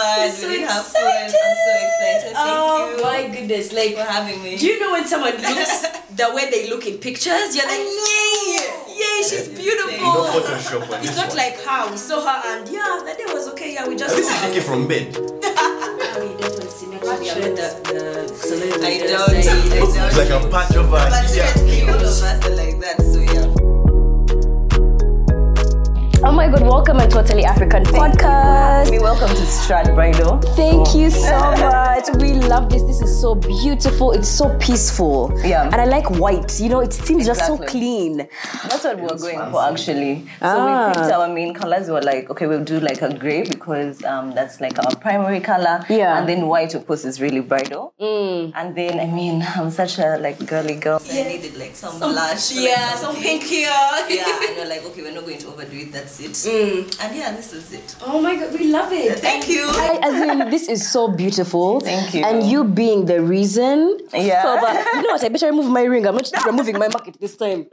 fun. so we did have fun. I'm so excited. Thank oh you my goodness! Like, for having me. do you know when someone looks the way they look in pictures? You're like, yay, yay, she's beautiful. No Photoshop on It's this not one. like how we saw her and yeah, that day was okay. Yeah, we just. This is taken from bed. Oh, you don't want to see me. Actually, I met the, the celebrity I don't. other side. I don't. It's like a patch of But a seriously, all of us are like that. So yeah. Oh my god, welcome to Totally African podcast. We welcome to Strut Bridal. Thank you so much. We love this. This is so beautiful. It's so peaceful. Yeah. And I like white. You know, it seems just so clean. That's what we were going for actually. So Ah. we picked our main colors. We were like, okay, we'll do like a gray because um, that's like our primary color. Yeah. And then white, of course, is really bridal. And then, I mean, I'm such a like girly girl. So I needed like some, blush. like, Yeah, some pink here. yeah, and we're like, okay, we're not going to overdo it. That's it. And yeah, this is it. Oh my god, we love it. Thank you. I, as in, this is so beautiful. Thank you. And you being the reason. Yeah. For that, you know what? I better remove my ring. I'm not removing my market this time.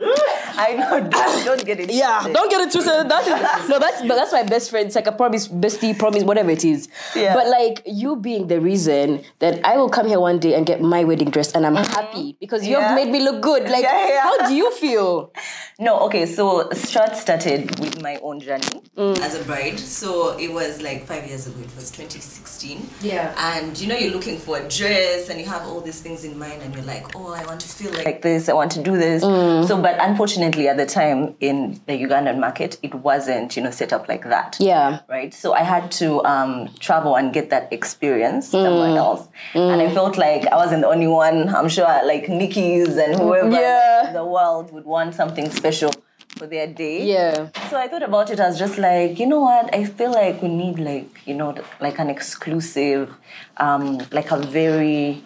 I know. Don't, don't get it. Yeah, twisted. don't get it twisted. That is no, that's but that's my best friend. It's like a promise, bestie, promise, whatever it is. Yeah. But like you being the reason that I will come here one day and get my wedding dress, and I'm happy because you have Mm-hmm. Yeah. made me look good. Like, Yeah, yeah. how do you feel? No, okay, so Strut started with my own journey Mm. as a bride. So it was like five years ago, it was 2016. Yeah. And you know, you're looking for a dress and you have all these things in mind and you're like, oh, I want to feel like this, I want to do this. Mm. So, but unfortunately, at the time in the Ugandan market, it wasn't, you know, set up like that. Yeah. Right. So I had to um, travel and get that experience somewhere else. And I felt like I wasn't the only one. I'm sure like Nikki's and whoever Yeah. in the world would want something special for their day. Yeah. So I thought about it as just like, you know what? I feel like we need like, you know, like an exclusive, um, like a very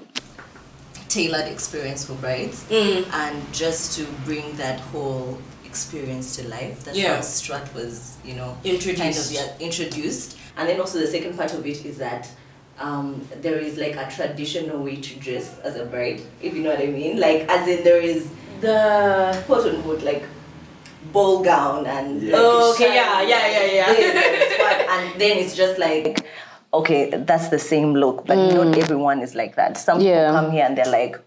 tailored experience for brides, and just to bring that whole experience to life. That's Yeah. how Strut was, you know, Introduced. kind of yeah, introduced. And then also the second part of it is that. Um, there is like a traditional way to dress as a bride, if you know what I mean. Like, as in, there is the quote unquote like ball gown and Yeah. like, Oh, okay, yeah, yeah, yeah, yeah. this and squat, and then it's just like okay that's the same look but not everyone is like that some Mm. Yeah. people come here and they're like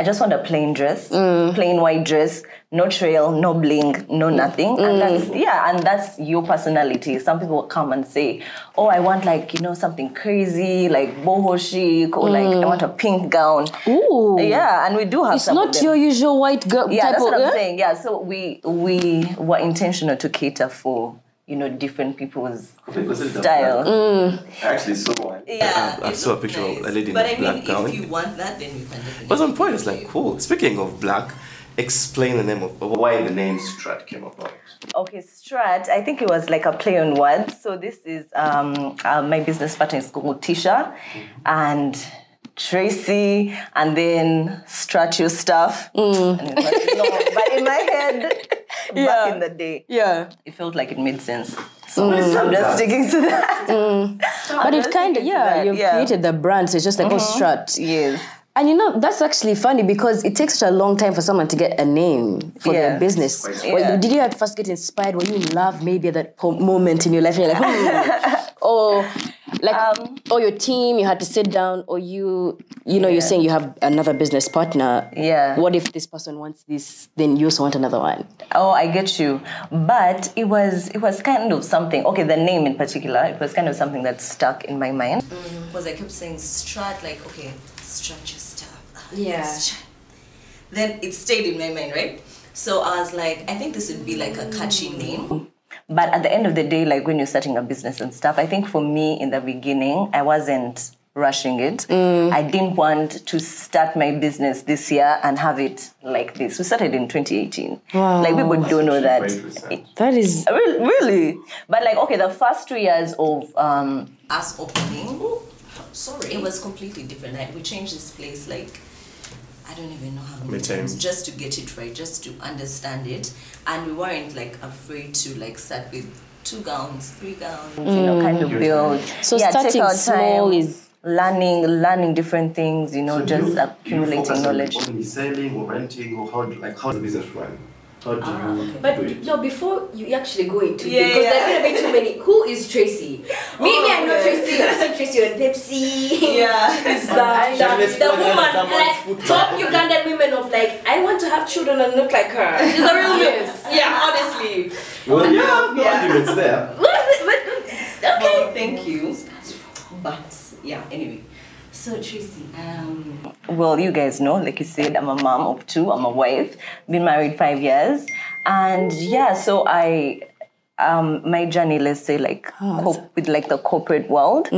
I just want a plain dress, Mm. plain white dress, no trail, no bling, no nothing. Mm. And that's yeah, and that's your personality. Some people come and say, Oh, I want like, you know, something crazy, like boho chic, or like I want a pink gown. Mm. Ooh. Yeah, and we do have It's not your usual white girl Yeah, type that's of. what I'm eh? saying. Yeah, so we we were intentional to cater for you know different people's style. Mm. I actually saw one. Yeah, I, I saw a looked picture of a nice. lady in but a I mean, black gown. if you want that, then you can definitely. But some point, it's like, cool. Speaking of black, explain the name of why the name Strut came about. Okay, Strut. I think it was like a play on words. So this is um uh, my business partner is called Tisha, and. Tracy and then strat your stuff. And it was long. But in my head, Yeah. back in the day, Yeah. it felt like it made sense. So I'm just sticking to that. But it kind of, yeah, you've yeah. created the brand, so it's just like, oh, strut. Yes. And you know, that's actually funny because it takes such a long time for someone to get a name for Yeah. their business. Quite Well, did you at first get inspired? Were you in love maybe at that po- moment in your life? And you're like, hmm. or like, Um, or your team, you had to sit down, or you, you know, you're saying you have another business partner. Yeah. What if this person wants this, then you also want another one? Oh, I get you. But it was it was kind of something. Okay, the name in particular, it was kind of something that stuck in my mind. Because I kept saying strat, like okay, strat your stuff. Yeah. Strut. Then it stayed in my mind, right? So I was like, I think this would be like a catchy name. But at the end of the day, like when you're starting a business and stuff, I think for me in the beginning, I wasn't rushing it. I didn't want to start my business this year and have it like this. We started in 2018. Like people don't know that. That is. Really, really. But like, okay, the first two years of um, us opening, sorry, it was completely different. Like, we changed this place like I don't even know how many Many times times. just to get it right, just to understand it, and we weren't like afraid to like start with two gowns, three gowns, you know, mm. kind of build. So take starting our small time, is- learning, learning different things, you know, So just you- do you accumulating focus on knowledge. Only selling or renting or how like how the business run? How do ah, you But do it? no, before you actually go into Yeah, it, because yeah. there are gonna be too many. Who is Tracy? Me, me, I know oh, okay. Tracy. I've seen Tracy Tracy on Pepsi. Yeah. She's the, the, Shameless the woman, like top truck. Ugandan women of like, I want to have children and look like her. She's a real yes. Yeah, honestly. Well, yeah, no Yeah. arguments there. okay. Well, thank you. But yeah, anyway. So Tracy, um, well, you guys know, like you said, I'm a mom of two. I'm a wife. Been married five years, and yeah, so I, um, my journey, let's say, like cope with like the corporate world.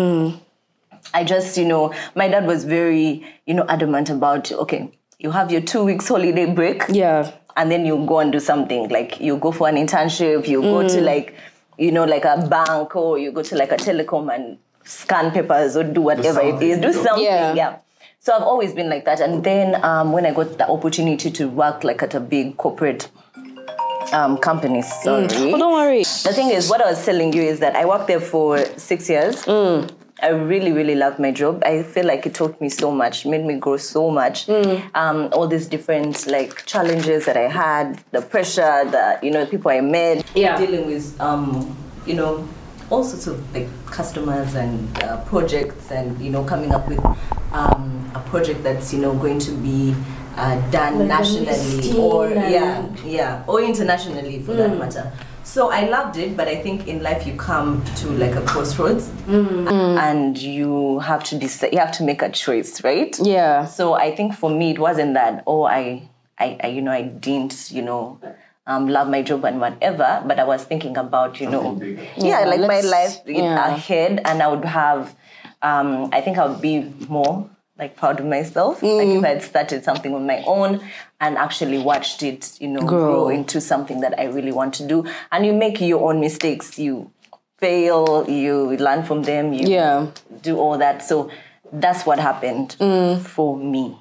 I just, you know, my dad was very, you know, adamant about okay, you have your two weeks holiday break Yeah. and then you go and do something like you go for an internship you go to like you know like a bank or you go to like a telecom and scan papers or do whatever it is do something, Yeah. yeah, so i've always been like that and then um, when i got the opportunity to work like at a big corporate um, company sorry Oh, don't worry. the thing is, what I was telling you is that I worked there for six years. I really, really loved my job. I feel like it taught me so much, made me grow so much. Um, all these different like challenges that I had, the pressure, the you know people I met, Yeah. dealing with um, you know all sorts of like customers and uh, projects, and you know coming up with um, a project that's you know going to be uh, done Like nationally or yeah yeah or internationally for that matter. So i loved it but i think in life you come to like a crossroads and you have to decide you have to make a choice right? Yeah. so i think for me it wasn't that oh i i, I you know i didn't you know um, love my job and whatever but i was thinking about you know Something bigger. yeah, Yeah, like my life yeah. ahead and i would have um, i think i would be more like proud of myself like if i had started something on my own and actually watched it you know Grow. grow into something that i really want to do and you make your own mistakes you fail you learn from them you Yeah. do all that so that's what happened for me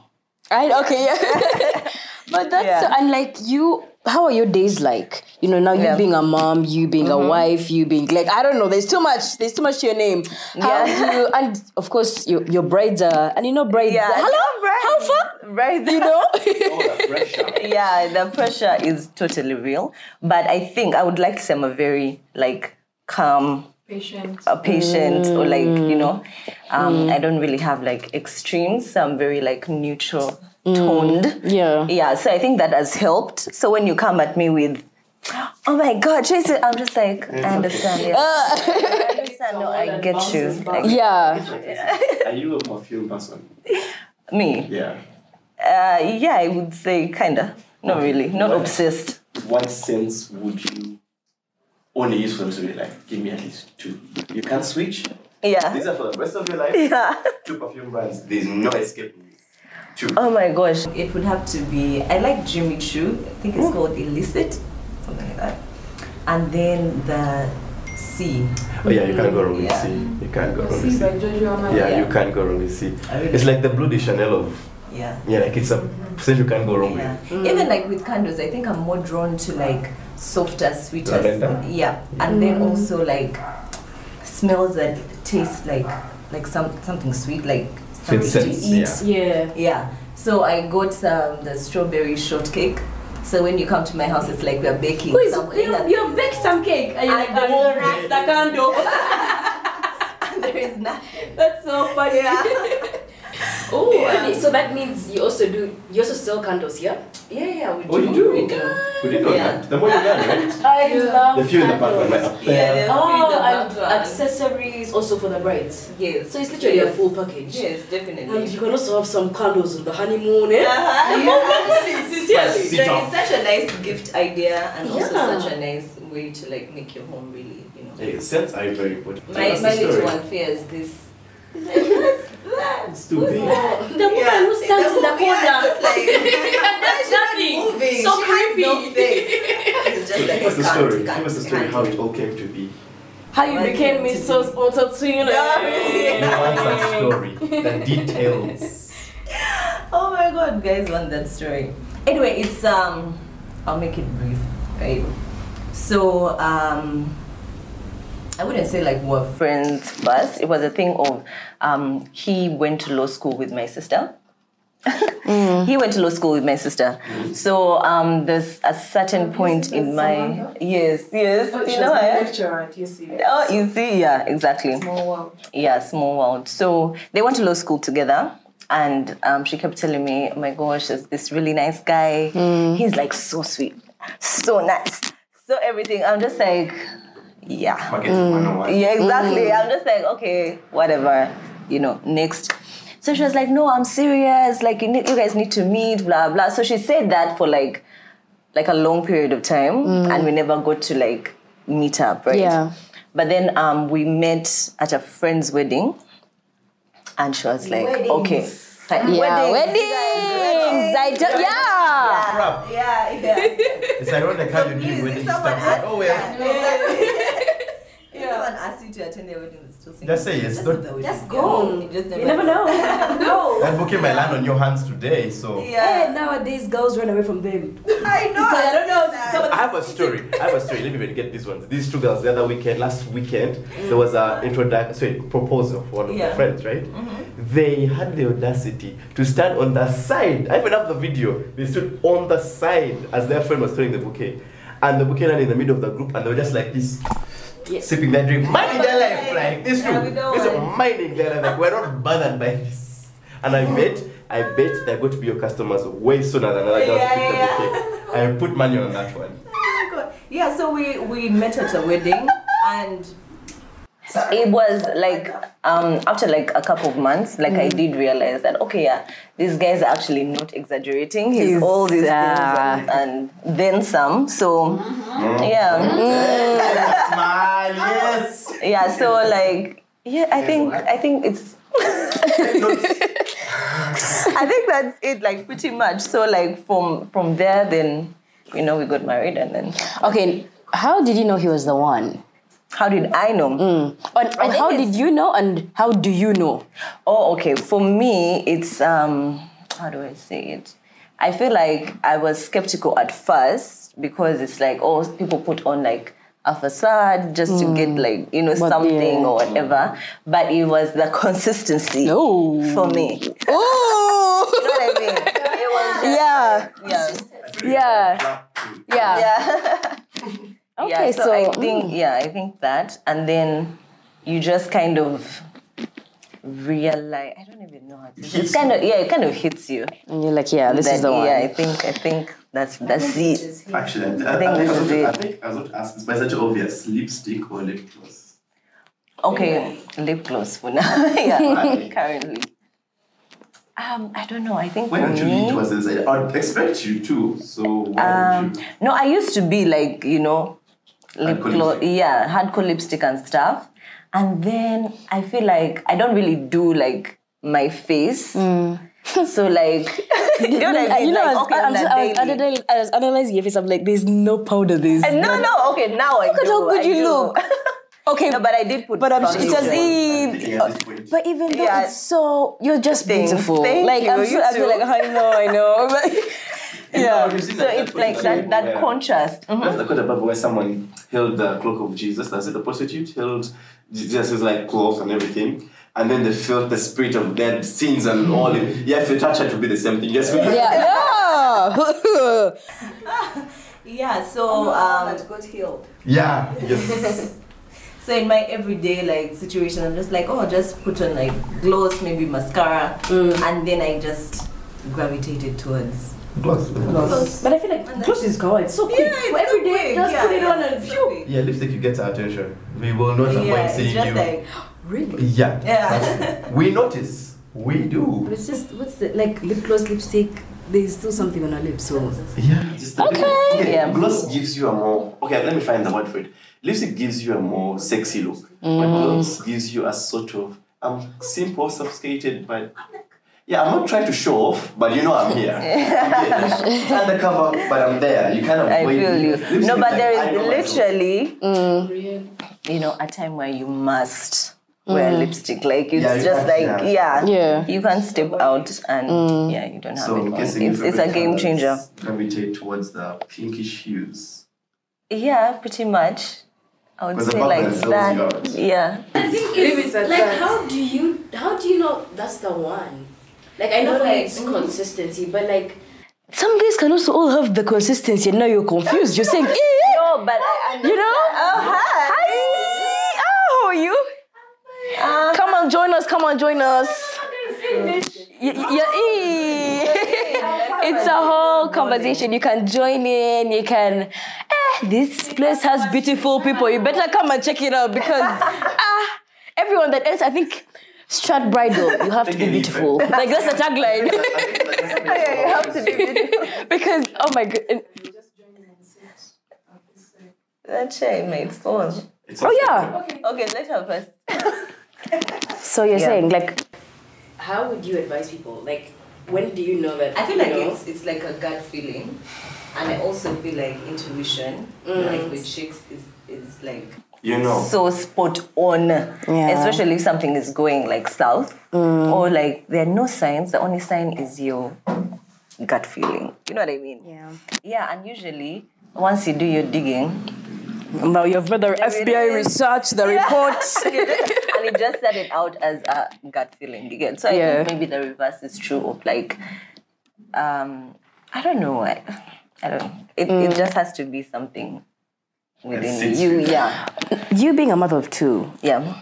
I okay, yeah. but that's Yeah. so, and like you how are your days like? You know, now you being a mom, you being a mm-hmm. wife, you being like I don't know, there's too much, there's too much to your name. How Yeah. do you and of course your your brides are and you know brides yeah hello how far? right You know? All the pressure. yeah, the pressure is totally real. But I think I would like to say I'm a very like calm, Patient. a patient, or like you know, um, mm. I don't really have like extremes. I'm very like neutral toned. Yeah. yeah. So I think that has helped. So when you come at me with, oh my God, Tracy, I'm just like I understand. Yeah, I understand. No, I get you. I get yeah. Are you a perfume person? me. Yeah. Uh, yeah, I would say kinda. Not really. Not obsessed. What sense would you only use for them to be like, give me at least two? You can't switch. Yeah. These are for the rest of your life. Yeah. Two perfume brands. There's no escaping this. Two. Oh my gosh, it would have to be. I like Jimmy Choo. I think it's called Illicit, something like that. And then the Sí. Oh yeah, you can't go wrong with Yeah. Sí. You can't go wrong See with Sí. by Giorgio Armani. Yeah, Yeah. you can't go wrong with Sí. I really- It's like the Bleu de Chanel of Yeah. yeah, like it's a scent you can't go wrong Yeah. with. Even like with candles, I think I'm more drawn to like softer, sweeter. Lavender? Yeah. And then also like smells that taste like like some something sweet, like something to eat. yeah. Yeah. Yeah. So I got um, the strawberry shortcake. So when you come to my house, it's like we're baking. Who is something you, that- you have baked some cake and you're like, And I will rack the candle. and there is nothing. That's so funny. Yeah. Oh, okay, so that means you also do you also sell candles, yeah? Yeah, yeah, we do. Oh, you do? We do. We didn't know Yeah. that. The more you learn, right? I love The few in the background, like up Yeah, there. the- Oh, the and accessories also for the brides. Yes. So it's literally a full package. Yes, definitely. And you can also have some candles on the honeymoon, eh? Uh-huh. Sincerely. Sit So down. it's such a nice gift idea and also such a nice way to like make your home really, you know. Hey, scents are very important. My, Tell my little one fears this. It's too big. The woman who stands in the corner and does nothing. So creepy. It's just like Give us the story. can't, Give us the story how it all came to be. How you became Miss So Auto Tune. Give us that story. The details. Oh my god, guys want that story. Anyway, it's um I'll make it brief, right? So um I wouldn't say like we're friends first. It was a thing of um he went to law school with my sister. he went to law school with my sister. So um, there's a certain point in my yes, yes, you know, eh? lecturer at UC. Oh, you see, yeah, exactly. Small world. Yeah, small world. So they went to law school together. And um, she kept telling me, oh my gosh, there's this really nice guy. He's like so sweet, so nice, so everything. I'm just like, yeah. Marketing mm. 101. Yeah, exactly. I'm just like, okay, whatever, you know, next. So she was like, no, I'm serious. Like, you, need, you guys need to meet, blah, blah. So she said that for like, like a long period of time, and we never got to like meet up, right? Yeah. But then um, we met at a friend's wedding, and she was like, okay. Yeah, weddings, weddings. I do- yeah. Crap. Yeah, yeah. It's ironic how you do wedding stuff. Like, oh, well. If someone asks you to attend their wedding, it's still Just say yes. Don't, Just go. You just You never know. no. I'm booking my land on your hands today, so. Yeah. Hey, nowadays girls run away from them. I know. So I don't know. Come on. I have a story. I have a story. Let me get this one. These two girls the other weekend, last weekend, there was a mm-hmm. introduction, sorry, proposal for one of my friends, right? Mm-hmm. They had the audacity to stand on the side. I even have the video. They stood on the side as their friend was throwing the bouquet, and the bouquet landed in the middle of the group, and they were just like this. Sipping their drink, minding their life, like this Yeah, too. we don't This is minding their life, like we're not bothered by this. And I bet, I bet they're going to be your customers way sooner than other girls Yeah, pick the bouquet. I put money on that one. Oh my God. Yeah, so we we met at a wedding and it was like um after like a couple of months like i did realize that okay yeah this guy's are actually not exaggerating. He's, He's, all these uh, things and, and then some so yeah. Smile, yes. yeah so like yeah i think i think it's i think that's it like pretty much. So like from from there then you know we got married and then Okay, how did you know he was the one? How did i know And, and how did you know? And how do you know? Oh, okay. For me, it's um, how do I say it? I feel like I was skeptical at first because it's like, oh, people put on like a facade just to get like you know But something yeah. or whatever. But it was the consistency Oh. for me. oh You know what I mean? It was yeah, yeah, yeah, yeah. yeah. Okay, yeah, so, so, I mm. think yeah, I think that, and then you just kind of realize. I don't even know how to. hits It's kind of yeah, it kind of hits you. and you're like, yeah, this that, is the one. Yeah, I think I think that's that's it. Actually, I, I, I think I, this was is going to- I think I was going to ask this, but such obvious. Lipstick or lip gloss? Okay, lip gloss for now. yeah, currently. Um, I don't know. I think When for did you lean me, towards this? I I'd expect you to, so why um, would you? no, I used to be like you know, lip Hardcore gloss. Yeah, hardcore lipstick and stuff. And then I feel like I don't really do like my face. Mm. So like, you know what I mean? you know, like, I was, okay, I, was, a I, was, daily. analyzing- I was analyzing your face. I'm like, there's no powder. There's And no, no, okay, now I Look at how good I you do. look. Okay, no, but I did put. but I'm sure it was foundation. in. Thinking at this point. But even though Yeah. it's so, you're just Thanks. beautiful. Thank like you. I'm so, You I feel like I know, I know. But, yeah. You've So that- it's like that that where- contrast. Mhm. That's the quote about where someone held the cloak of Jesus. That's it. The prostitute held Jesus' like clothes and everything, and then they felt the spirit of dead sins and all. it. Yeah, if you touch it, to be the same thing. Just feel Yeah, yeah. Yeah. So um, got healed. yeah. Yes. so in my everyday like situation, I'm just like, oh, just put on like gloss, maybe mascara, and then I just gravitated towards. Gloss. But I feel like gloss is good. It's so quick. Yeah, it's every so day, quick. just Yeah, put it yeah, on and it's so phew. Yeah, lipstick you get our attention. We will not avoid Yeah, it's seeing just you. like Really? yeah. yeah. We notice. We But do. it's just what's the like lip gloss, lipstick. There's still something on our lips, so Yeah. Just a Okay. okay. Yeah. Gloss gives you a more. Okay, let me find the word for it. Lipstick gives you a more sexy look, but gloss gives you a sort of um simple, sophisticated, but. Yeah, I'm not trying to show off, but you know I'm here. I'm here. It's undercover, but I'm there. You kind of I avoid feel you. Lipstick No, but like, there I know is myself. literally, you know, a time where you must wear lipstick. Like it's Yeah, just like yeah. yeah. Yeah. you can't step out and yeah, you don't have So, it. in on. case It's, it's a game changer. Gravitate towards the pinkish hues. Yeah, pretty much. I would say like background that. Yeah. I think it's it's like that. how do you how do you know that's the one? Like I know But, like, it's mm. consistency, but like Some guys can also all have the consistency, and now you're confused. You're saying, eh, No, but I, you know? Oh, hi. Hi. Oh, how are you? Uh, Come on, join us. Come on, join us. Y- y- eh. it's a whole conversation. You can join in. You can. Eh, this place has beautiful people. You better come and check it out because ah, everyone that else, I think. Strut bridal, you have to be beautiful. Like that's the tagline. yeah, you have to be beautiful. because oh my god, That chair made phone. It's oh also- yeah. Okay, okay let her first. So you're Yeah. saying like how would you advise people? Like when do you know that I feel like know? it's it's like a gut feeling, and I also feel like intuition, mm. like with chicks, is is like You know. so spot on. Yeah. Especially if something is going like south, or like there are no signs. The only sign is your gut feeling. You know what I mean? yeah. Yeah, and usually once you do your digging, Now you've read the it FBI is. research, the reports. and it just started out as a gut feeling. again so I Yeah. think maybe the reverse is true of like, um, I don't know. I, I don't. It it just has to be something within you. with. Yeah, you being a mother of two, yeah.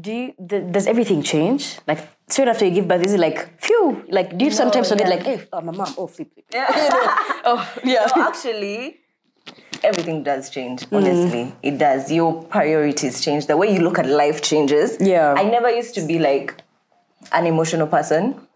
do you, th- does everything change? Like straight after you give birth, is it like phew? Like do you sometimes forget yeah. like, hey, oh, my mom, oh flip, flip. Yeah. oh yeah. no, actually, everything does change. Mm. Honestly, it does. Your priorities change. The way you look at life changes. Yeah. I never used to be like an emotional person.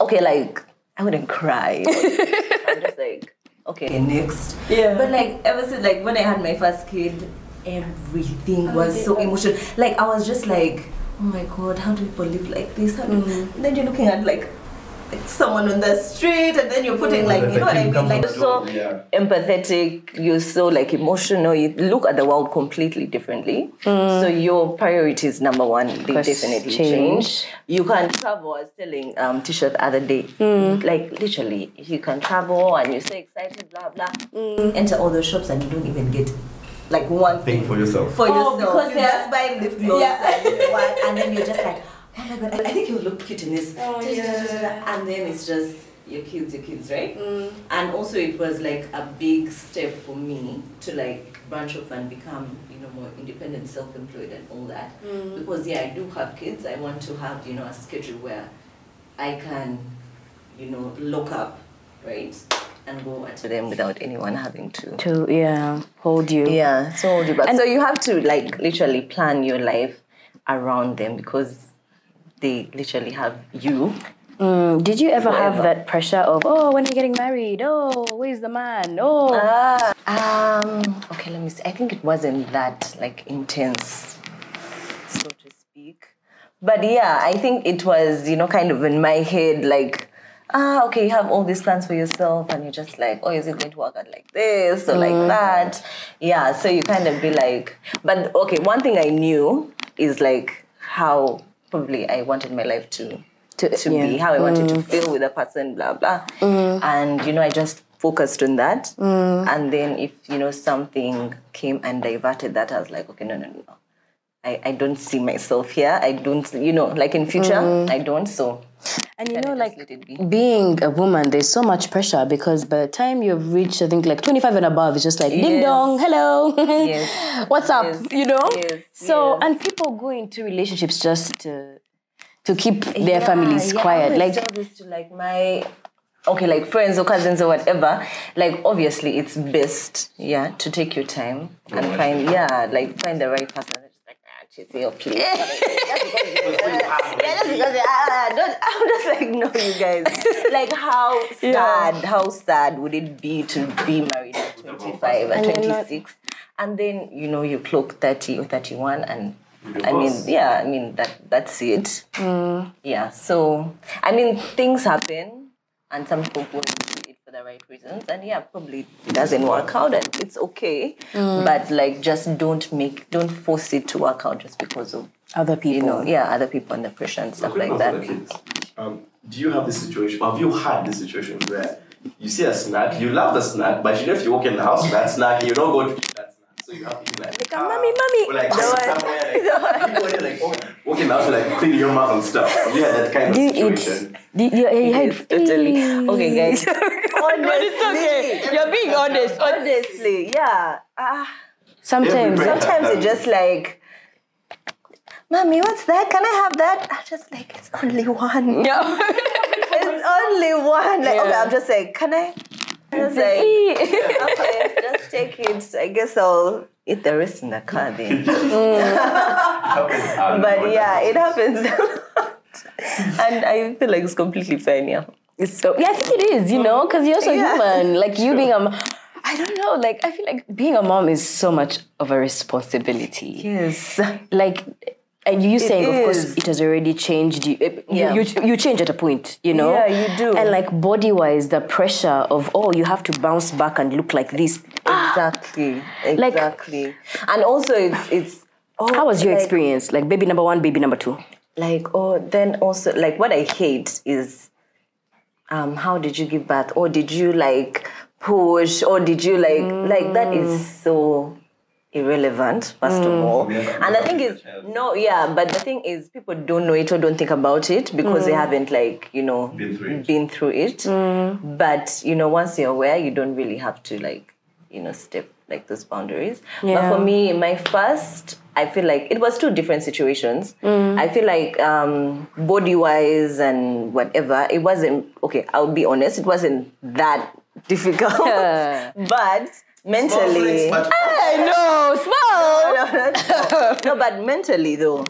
Okay, like I wouldn't cry. I'm just like, okay, next. Yeah. But like ever since like when I had my first kid, everything was so emotional. Like I was just like, oh my god, how do people live like this? How do then you're looking at like like someone on the street and then you're putting mm. like you know what I mean? Like you're so Yeah. empathetic, you're so like emotional, you look at the world completely differently. Mm. So your priorities number one, they definitely change. change. You can travel. I was telling um Tisha the other day, mm. like literally, you can travel and you're so excited, blah blah. Enter all the shops and you don't even get like one thing Think for yourself. for Oh, yourself. because you they're- just buy lip gloss Yeah. and, and then you're just like, oh my god, I think you look cute in this. Oh, yeah. And then it's just your kids, your kids, right? Mm. And also it was like a big step for me to like branch off and become, you know, more independent, self-employed and all that. Mm. Because yeah, I do have kids. I want to have, you know, a schedule where I can, you know, look up, right? And go to them without anyone having to To yeah, hold you. yeah, so hold you back. And- so you have to like literally plan your life around them because they literally have you. Mm, did you ever have that pressure of oh when are you getting married? Oh, where's the man? Oh, Ah, um. Okay, let me see. I think it wasn't that like intense, so to speak. But yeah, I think it was you know kind of in my head like. Ah, okay, you have all these plans for yourself, and you're just like, oh, is it going to work out like this or like that? Yeah, so you kind of be like, but okay, one thing I knew is like how probably I wanted my life to to, to be, how I wanted to mm. feel with a person, blah blah. Mm. And you know, I just focused on that. Mm. And then if you know something came and diverted that, I was like, okay, no, no, no, no. I, I don't see myself here. I don't, you know, like in future, I don't. So and you know, like let it be. being a woman, there's so much pressure because by the time you've reached, I think like 25 and above, it's just like ding dong, hello, Yes. what's up, Yes. you know. Yes. So Yes. and people go into relationships just to to keep their Yeah, families yeah, quiet, always like. tell this to like my okay like friends or cousins or whatever like obviously it's best yeah to take your time and find yeah like find the right person It's just like Chissy, please Just because you- yeah just because you- ah, don't, I'm just like no you guys. Like how sad how sad would it be to be married at 25 at And you're not- 26 and then you know you clock 30 or 31 and I mean, yeah, I mean that that's it. Yeah. So I mean, things happen, and some people reasons, and yeah, probably it doesn't work out, and it's okay. But like, just don't make, don't force it to work out just because of Other people. you know, yeah, other people under pressure and stuff like that. kids. Um, do you have this situation? Have you had this situation where you see a snack, you love the snack, but you know if you walk in the house with that snack, you don't go to eat that snack. So you have to be like, Like, "Mommy, mommy." Or like The go somewhere, like, people when you're like oh, walking out to like clean your mouth and stuff. You had that kind of Do you eat? situation. Do you, you, you Yes, totally. Okay, guys. but it's okay. You're being honest. Honestly, yeah. Ah. Sometimes. Sometimes it's just like, Mommy, what's that? Can I have that? I'm just like, it's only one. Yeah. It's only one. Like, okay, I'm just like, can I? I'm just like, okay, just take it. I guess I'll eat the rest in the car then. Happens, But yeah, it happens. and I feel like it's completely fine, yeah. It's so yeah, I think it is, you know, because you're also Yeah. human. Like you being a, I don't know. Like I feel like being a mom is so much of a responsibility. Yes. Like, and you saying, of course, it has already changed. You, eh, Yeah. you, you, you change at a point, you know. Yeah, you do. And like body wise, the pressure of oh, you have to bounce back and look like this. Exactly. Like- Exactly. and also it's it's oh, How was your like, experience? Like baby number one, baby number two. like oh then also like what i hate is um how did you give birth? Or did you like push? Or did you like like that is mm. so irrelevant first of mm. all. And the thing is no yeah but the thing is people don't know it or don't think about it because they mm. haven't like you know Been through it. been through it. But you know once you're aware you don't really have to like you know step like those boundaries. But for me my first i feel like it was two different situations. I feel like um body wise and whatever it wasn't okay i'll be honest it wasn't that difficult Yeah. but mentally But ah, I know, small. no, but mentally though,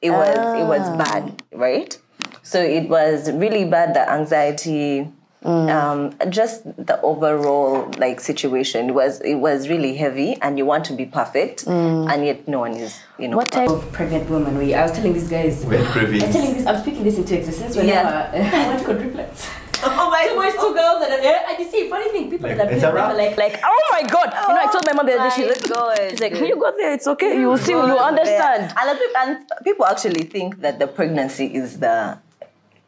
it was it was ah. bad, right? So it was really bad. The anxiety, Uh. um, just the overall like situation was it was really heavy, and you want to be perfect, mm. and yet no one is, you know. What type? of pregnant woman were you? I was telling these guys. We're privy. I'm telling this. I'm speaking this into existence. Whenever Yeah. I went to quadruplets. Oh my Two boys, two girls, and then yeah, and you see, funny thing, people Like, that it's are a like, Like, oh my god! You know, I told my mom the other day. Oh she's like, God. she's like, when you go there, it's okay. Mm, you will see. You will understand. And, and people actually think that the pregnancy is the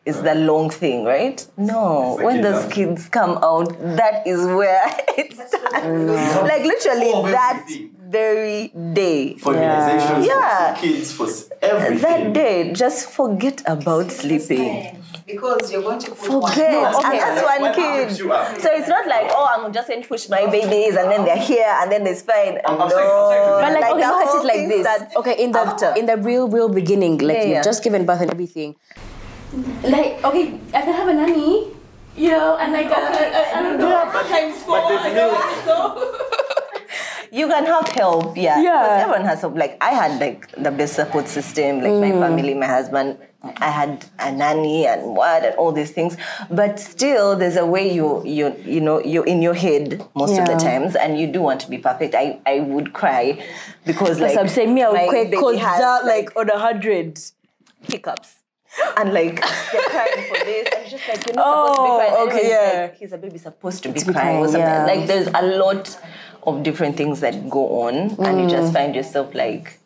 is the long thing, right? No, It's the when those now. kids come out, that is where it starts. Like literally For that very day. For immunizations, Yeah. for kids, for s- everything. That day, just forget about sleeping. Because you're going to put Forget. No, and okay. that's one it kid. picks you up. So it's not like, oh, I'm just going to push my babies and then they're here and then it's fine. I'm- I'm no. saying- I'm saying to But like, Like okay, the look at it like this. starts Okay, in the after. in the real, real beginning, like Yeah, you've yeah. just given birth and everything. Like, okay, I can have a nanny, you know, and like, okay, I, I don't know, times four. but there's like, milk. so. You can have help, yeah. Yeah. Everyone has help. Like I had like the best support system, like my mm. family, my husband. I had a nanny and what and all these things. But still there's a way you you you know, you're in your head most of the times and you do want to be perfect. I, I would cry because like I'm saying, me, I would baby cause has, that like on a hundred. hiccups. And like they're crying for this, and it's just like you're not Oh, supposed to be crying. And okay, everyone's yeah. Like, He's a baby supposed to be be crying or crying, something. yeah. Like there's a lot of different things that go on, and you Mm. just find yourself like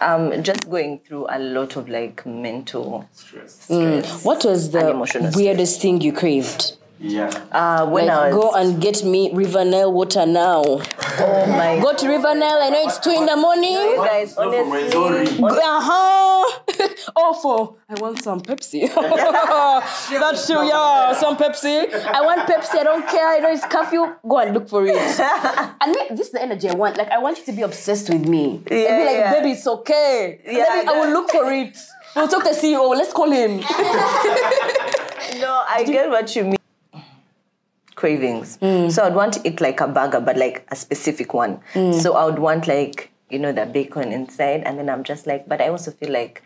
um just going through a lot of like mental Stress. stress. What was the emotional weirdest thing you craved? Yeah. Uh, when Like, I was go and get me River Nile water now. oh my Go to River Nile. I know it's two in the morning. guys, Not from honestly, Rwenzori. Uh huh. oh, for I want some Pepsi. That's true, yeah. Some Pepsi. I want Pepsi. I don't care. I know it's curfew. Go and look for it. and me, this is the energy I want. Like I want you to be obsessed with me. Yeah, and be like, yeah. baby, it's okay. Yeah, Baby, I will look for it. We'll talk to the CEO. Let's call him. No, I get what you mean. Cravings. Mm. So I'd want to eat like a burger, but like a specific one. Mm. So I would want like you know the bacon inside, and then I'm just like, but I also feel like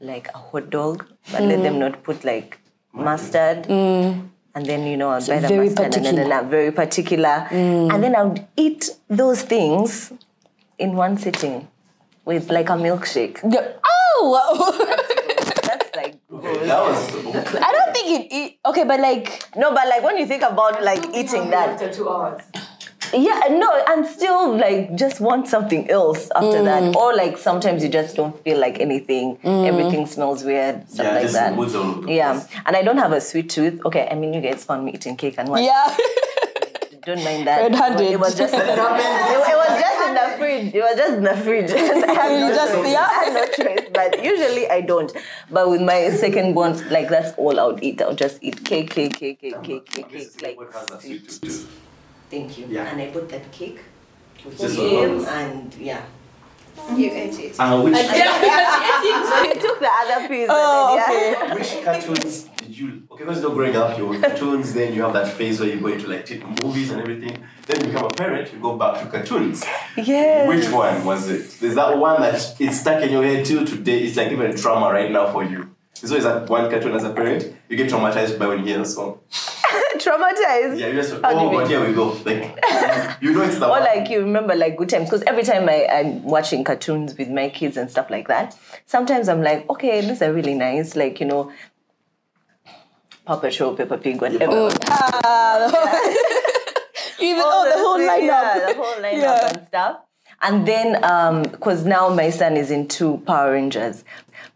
like a hot dog, but let them mm. not put like mustard. And then you know I'd buy the mustard, and then, then I'm very particular, and then I would eat those things in one sitting with like a milkshake. Yeah. Oh. That's Okay, that was. I don't think it, it. Okay, but like. no, but like when you think about like eating that, after two hours. Yeah, no, and still like just want something else after Mm. that. Or like sometimes you just don't feel like anything. Everything smells weird, stuff Yeah, like just that. moods all over the Yeah. And I don't have a sweet tooth. Okay, I mean you guys found me eating cake and what? Yeah. Don't mind that. Red-handed. It was just it, That happened. it was just in in the fridge. It was just in the fridge. I had You no just- choice. yeah. I had no choice. But usually I don't. But with my second born, like that's all I would eat. I'll just eat cake, cake, cake, cake, cake, cake, cake. Like. Thank you. Yeah. And I bought that cake for him, and yeah. You ate it. Uh, which, he took the other piece. Oh, and then, yeah. which cartoons did you? Okay, because you're growing up, you're cartoons. Then you have that phase where you go into like movies and everything. Then you become a parent, you go back to cartoons. Yes. Which one was it? There's that one that it's stuck in your head till today. It's like even trauma right now for you. There's always that one cartoon as a parent you get traumatized by when you hear the song. Traumatized. Yeah, you just How oh, but here we go. Like you know it's the Or like you remember like good times because every time I, I'm watching cartoons with my kids and stuff like that, sometimes I'm like, okay, these are really nice, like you know, Paw Show, Peppa Pig, whatever. Oh, you even All oh the whole lineup. yeah, the whole lineup Yeah. and stuff. And then, um, because now my son is into Power Rangers,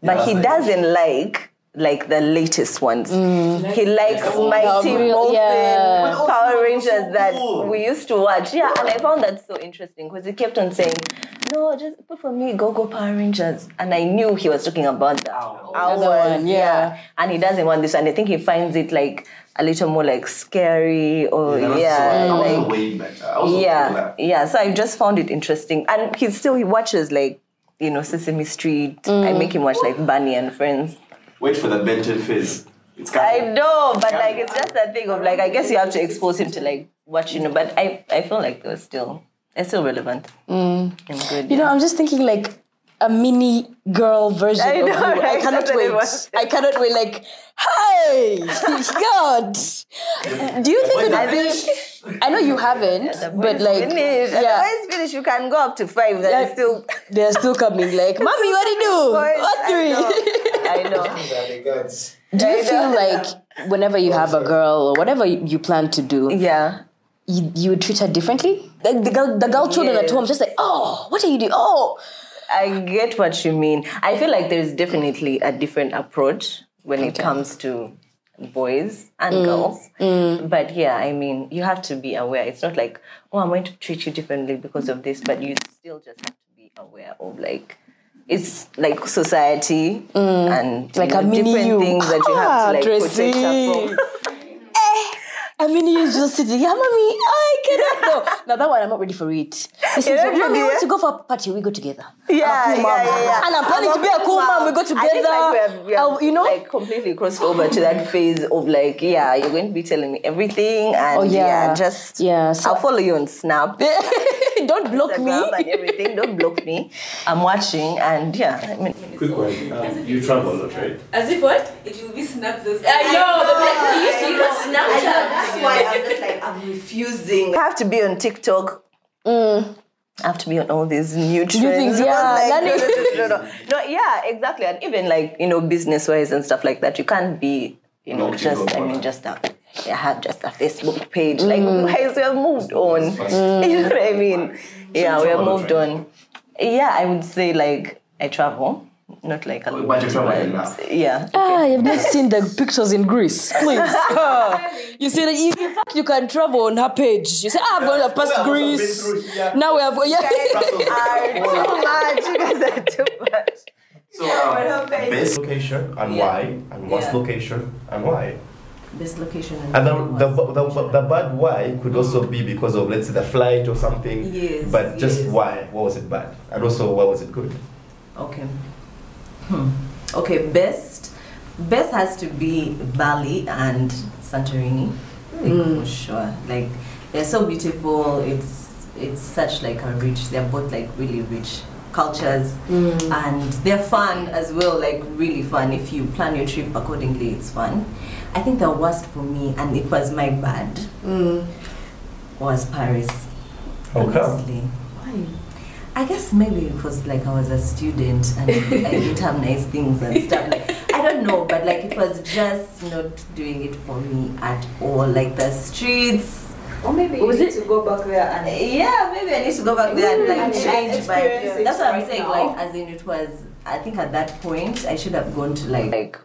but Yeah, he doesn't like like the latest ones. He likes old Mighty Power- Morphin, yeah. Power Rangers so that we used to watch. Yeah, and I found that so interesting because he kept on saying, "No, just put for me, go go Power Rangers," and I knew he was talking about the Owl. hours, Another one, yeah. And he doesn't want this, and I think he finds it like a little more like scary or Yeah, yeah, that was, like so, way. I was yeah yeah so i just found it interesting and he still he watches like you know sesame street Mm. i make him watch like bunny and friends Wait for the Ben 10 phase. It's i know but like it's just a thing of like i guess you have to expose him to like watch you know but i i feel like they're still they're still relevant and good Mm. You know, I'm just thinking like a mini girl version I of know, you. I cannot That's wait. I cannot wait. Like, hey, God. Do you think it would be? I know you haven't, but like, finish. yeah, Otherwise, finish. You can go up to five. Then Yeah. still. they're still coming. Like, mommy, what do you do? What three? I know. Do you feel like whenever you have a girl or whatever you you plan to do, Yeah. you, you would treat her differently? Like the girl, the girl children at home, just like, oh, what are you doing? Oh, I get what you mean. I feel like there's definitely a different approach when it comes to boys and mm. girls. Mm. But yeah, I mean, you have to be aware. It's not like, oh, I'm going to treat you differently because of this, but you still just have to be aware of like, it's like society and you Like know, a mini different you. things that you have Ah, to like Tracy. protect her from. I mean, you just sitting, yeah, mommy, I cannot. No, now that one, I'm not ready for it. You're is, not mommy, we want eh? to go for a party, we go together. Yeah, yeah, yeah, yeah. And I'm planning I'm to be a cool mom, we go together. I think like we have, Uh, you know? like completely crossed over to that phase of like, yeah, you're going to be telling me everything, and Oh, yeah. yeah, just Yeah, so- I'll follow you on Snap. Don't block me. And everything. Don't block me. I'm watching, and yeah, I mean, Quick one. Um, you travel a lot, right? As if what? It will be snap this. I know. The black you used to use Snapchat. that's why I'm just like I'm refusing. I have to be on TikTok. I have to be on all these new trends. things, yeah, like, learning- no, no, no, no, no, yeah, exactly, and even like you know, business wise and stuff like that. You can't be, you know, No, just I mean, just a. I have just a Facebook page. Like, guys, we have moved on. You know what I mean? Yeah, we have travel a lot, moved on. Yeah, I would say like I travel, not like a lot. But you travel enough. Yeah. Ah, you've not seen the pictures in Greece, please. You see that you, you can travel on her page. You say, ah, I've gone We past have Greece. through here. Now we have yeah. are too much. You guys are too much. So, um, best location and Yeah. why, and worst Yeah. location and why. This location. And the, the, the, the bad why could also be because of, let's say, the flight or something. Yes, But just yes. why? What was it bad? And also, why was it good? Okay. Hmm. Okay, best. Best has to be Bali and Santorini. Like, For sure. Like they're so beautiful. It's it's such like a rich. They're both like really rich cultures, mm. and they're fun as well. Like really fun. If you plan your trip accordingly, it's fun. I think the worst for me, and it was my bad, mm. was Paris. How come? honestly. Why? I guess maybe because like I was a student and I didn't have nice things and stuff. Like I don't know, but like it was just not doing it for me at all. Like the streets. Or maybe you Was need it- to go back there and Yeah, maybe I need to go back there and like And change. But experience it that's what I'm right saying. now. Like as in it was. I think at that point I should have gone to like like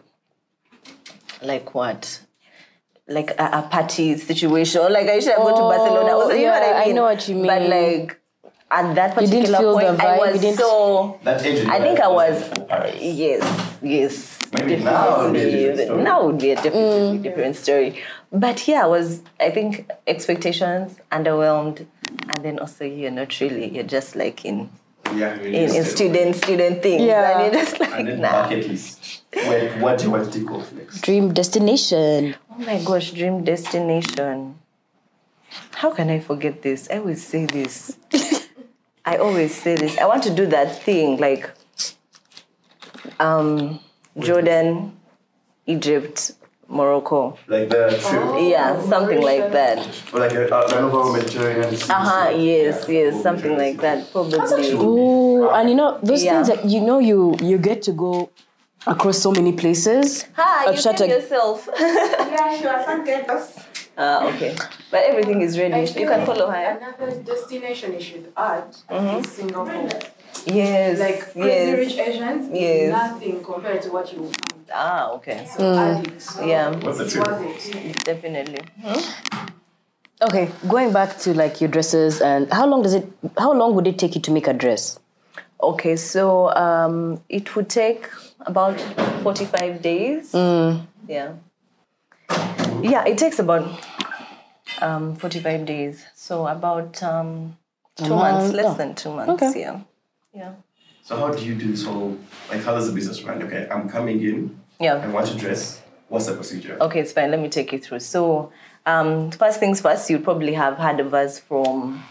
like what. Like a, a party situation, like I should have gone to Oh, Barcelona. Or, you know what yeah, I I know what you mean. But like, at that You didn't particular feel point, I vibe, you was didn't- so. That age I think I was. for Yes, yes. Maybe now it would be a different story. Now would be a different, mm. different story. But yeah, I was. I think expectations underwhelmed, and then also you're not really. You're just like in Yeah, in, in really. student student things, Yeah. and you're just like And then nah. bucket list. Where, what do you want to take off next? Dream destination. Oh my gosh, dream destination. How can I forget this? I always say this. I always say this. I want to do that thing like um, Jordan, Egypt, Morocco. Like the trip, Yeah, something like that. or like a, a, an overall Mediterranean. Uh huh. Yes, yes, something like that. Probably. Ooh, and you know those Yeah. things that you know you you get to go across so many places. Hi, you shut came a- yourself. Yeah, sure. Thank you. Ah, okay. But everything is ready. You can follow her. Another destination you should add is Singapore. Yes. Like crazy rich yes. Asians Yes. nothing compared to what you will find. Ah, okay. So add it. Yeah, What's the It's worth it. definitely. Okay, going back to like your dresses and how long does it? How long would it take you to make a dress? Okay, so um, it would take about 45 days. Yeah. Yeah, it takes about um, 45 days. So about um, two months, less than two months. Okay. Yeah. Yeah. So how do you do this whole, like how does the business run? Okay, I'm coming in, Yeah. I want to dress. What's the procedure? Okay, it's fine. Let me take you through. So, um, first things first, you'd probably have heard of us from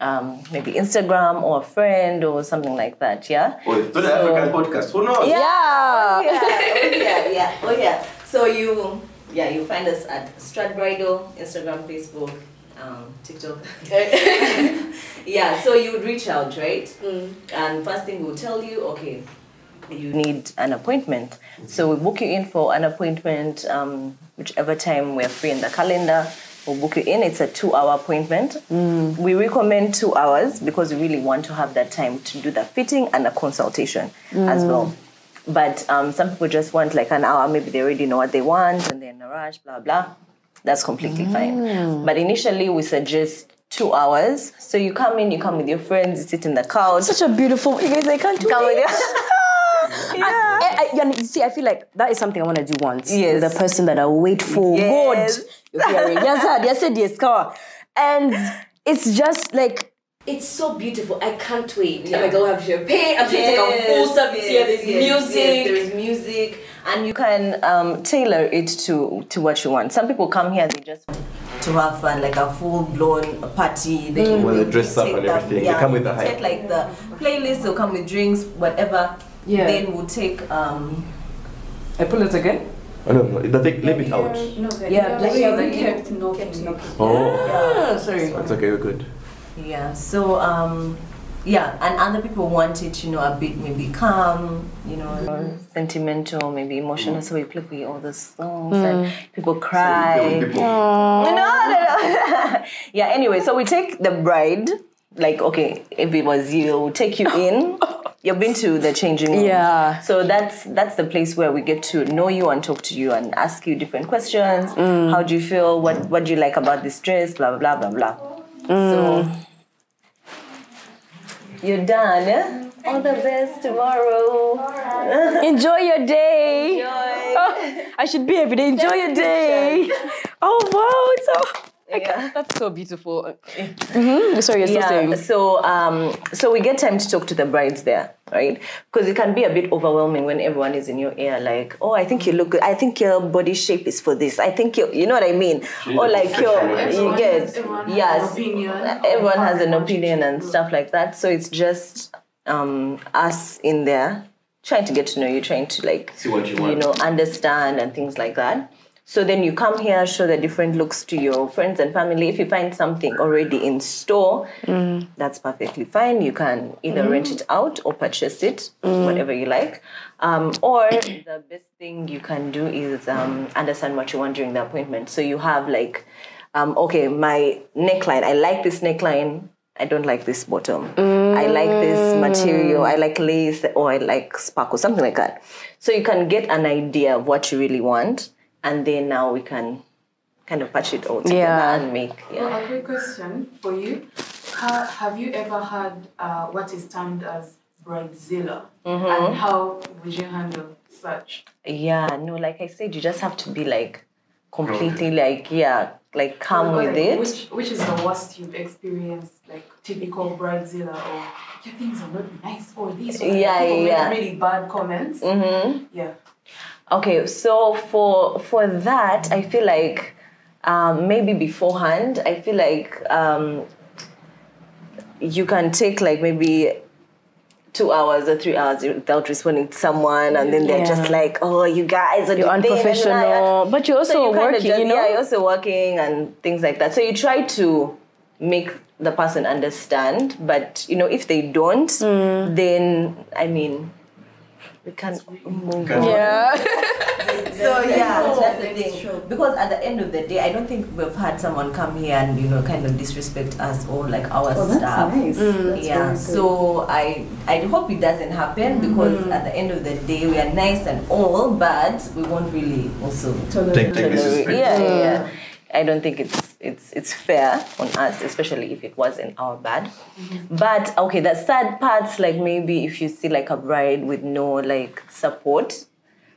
um, maybe Instagram or a friend or something like that. Yeah. Oh, Totally African podcast. Who knows? Yeah. Yeah. Oh, yeah, yeah, oh yeah. So you, yeah, you find us at Strut Bridal, Instagram, Facebook, um, TikTok. yeah. So you would reach out, right? Hmm. And first thing we'll tell you, okay, you need an appointment. Hmm. So we book you in for an appointment, um, whichever time we're free in the calendar. We'll book you in. It's a two-hour appointment. Hmm. We recommend two hours because we really want to have that time to do the fitting and the consultation as well. But um, some people just want like an hour. Maybe they already know what they want and they're in a rush. Blah blah. That's completely fine. But initially, we suggest two hours. So you come in, you come with your friends, you sit in the couch. Such a beautiful. You guys, I can't do Come with it. your- I, I, and you see, I feel like that is something I want to do once. Yes. The person that I wait for. Yes. God. You're hearing. Yes, sir. Yes, sir. Yes, car. And it's just like It's so beautiful. I can't wait. I'm like, I'll have champagne. I'm sure it's like a full service here. There's music. there's music, and you can um, tailor it to to what you want. Some people come here they just want to have fun, like a full blown party. They Well, they dress up take and the- everything. They come with the take like the playlist. They'll come with drinks, whatever. Yeah. Then we'll take um. I pull it again. Oh, no, no, the thing, leave it out. No, Yeah, like just you so that you- kept knocking. Oh, Ah, sorry. it's okay, we're good. Yeah. So um. Yeah, and other people want it, you know, a bit maybe calm, you know, sentimental, maybe emotional. Mm. So we play for you all the songs, mm. and people cry. People, No, no, no. yeah, anyway, so we take the bride, like, okay, if it was you, we'll take you in. You've been to the changing room. Yeah. So that's that's the place where we get to know you and talk to you and ask you different questions. Mm. How do you feel? What what do you like about this dress? Blah blah blah blah blah. So you're done. eh? All the best tomorrow. Enjoy your day. Oh, I should be every day. Enjoy your day. Oh wow, it's so. Yeah. That's so beautiful. hmm Sorry, you're still yeah, saying. so um, so we get time to talk to the brides there, right? Because it can be a bit overwhelming when everyone is in your ear, like, oh, I think you look good. I think your body shape is for this. I think you, you know what I mean? Or like your, you get, everyone has yes, an opinion. everyone has an opinion and stuff like that. So it's just um, us in there trying to get to know you, trying to like, See what you want, you want. know, understand and things like that. So then you come here, show the different looks to your friends and family. If you find something already in store, that's perfectly fine. You can either rent it out or purchase it, whatever you like. Um, or the best thing you can do is um, understand what you want during the appointment. So you have like, um, okay, my neckline, I like this neckline. I don't like this bottom. I like this material. I like lace or I like sparkle, something like that. So you can get an idea of what you really want, and then now we can kind of patch it all together Yeah. and make. Yeah. Well, a quick question for you. Ha- have you ever had uh, what is termed as bridezilla? Mm-hmm. And how would you handle such? Yeah, no, like I said, you just have to be like completely like yeah, like calm Or, with like, it. Which, which is the worst you've experienced? Like typical bridezilla or your things are not nice or these or Yeah, people make yeah. really bad comments. Mm-hmm. Yeah. Okay, so for for that, I feel like um, maybe beforehand, I feel like um, you can take like maybe two hours or three hours without responding to someone, and then they're Yeah. just like, "Oh, you guys are You're unprofessional, but you're also working, you know? Yeah, you're also working and things like that. So you try to make the person understand, but you know, if they don't, Mm. then I mean, we can't move on. Yeah. So yeah, that's the thing. Because at the end of the day, I don't think we've had someone come here and you know kind of disrespect us or like our staff. Mm. yeah. So I I hope it doesn't happen because at the end of the day we are nice and all, but we won't really also Take, take this Yeah, yeah, yeah. I don't think it's it's it's fair on us, especially if it wasn't our bad. But okay, the sad parts, like maybe if you see like a bride with no like support.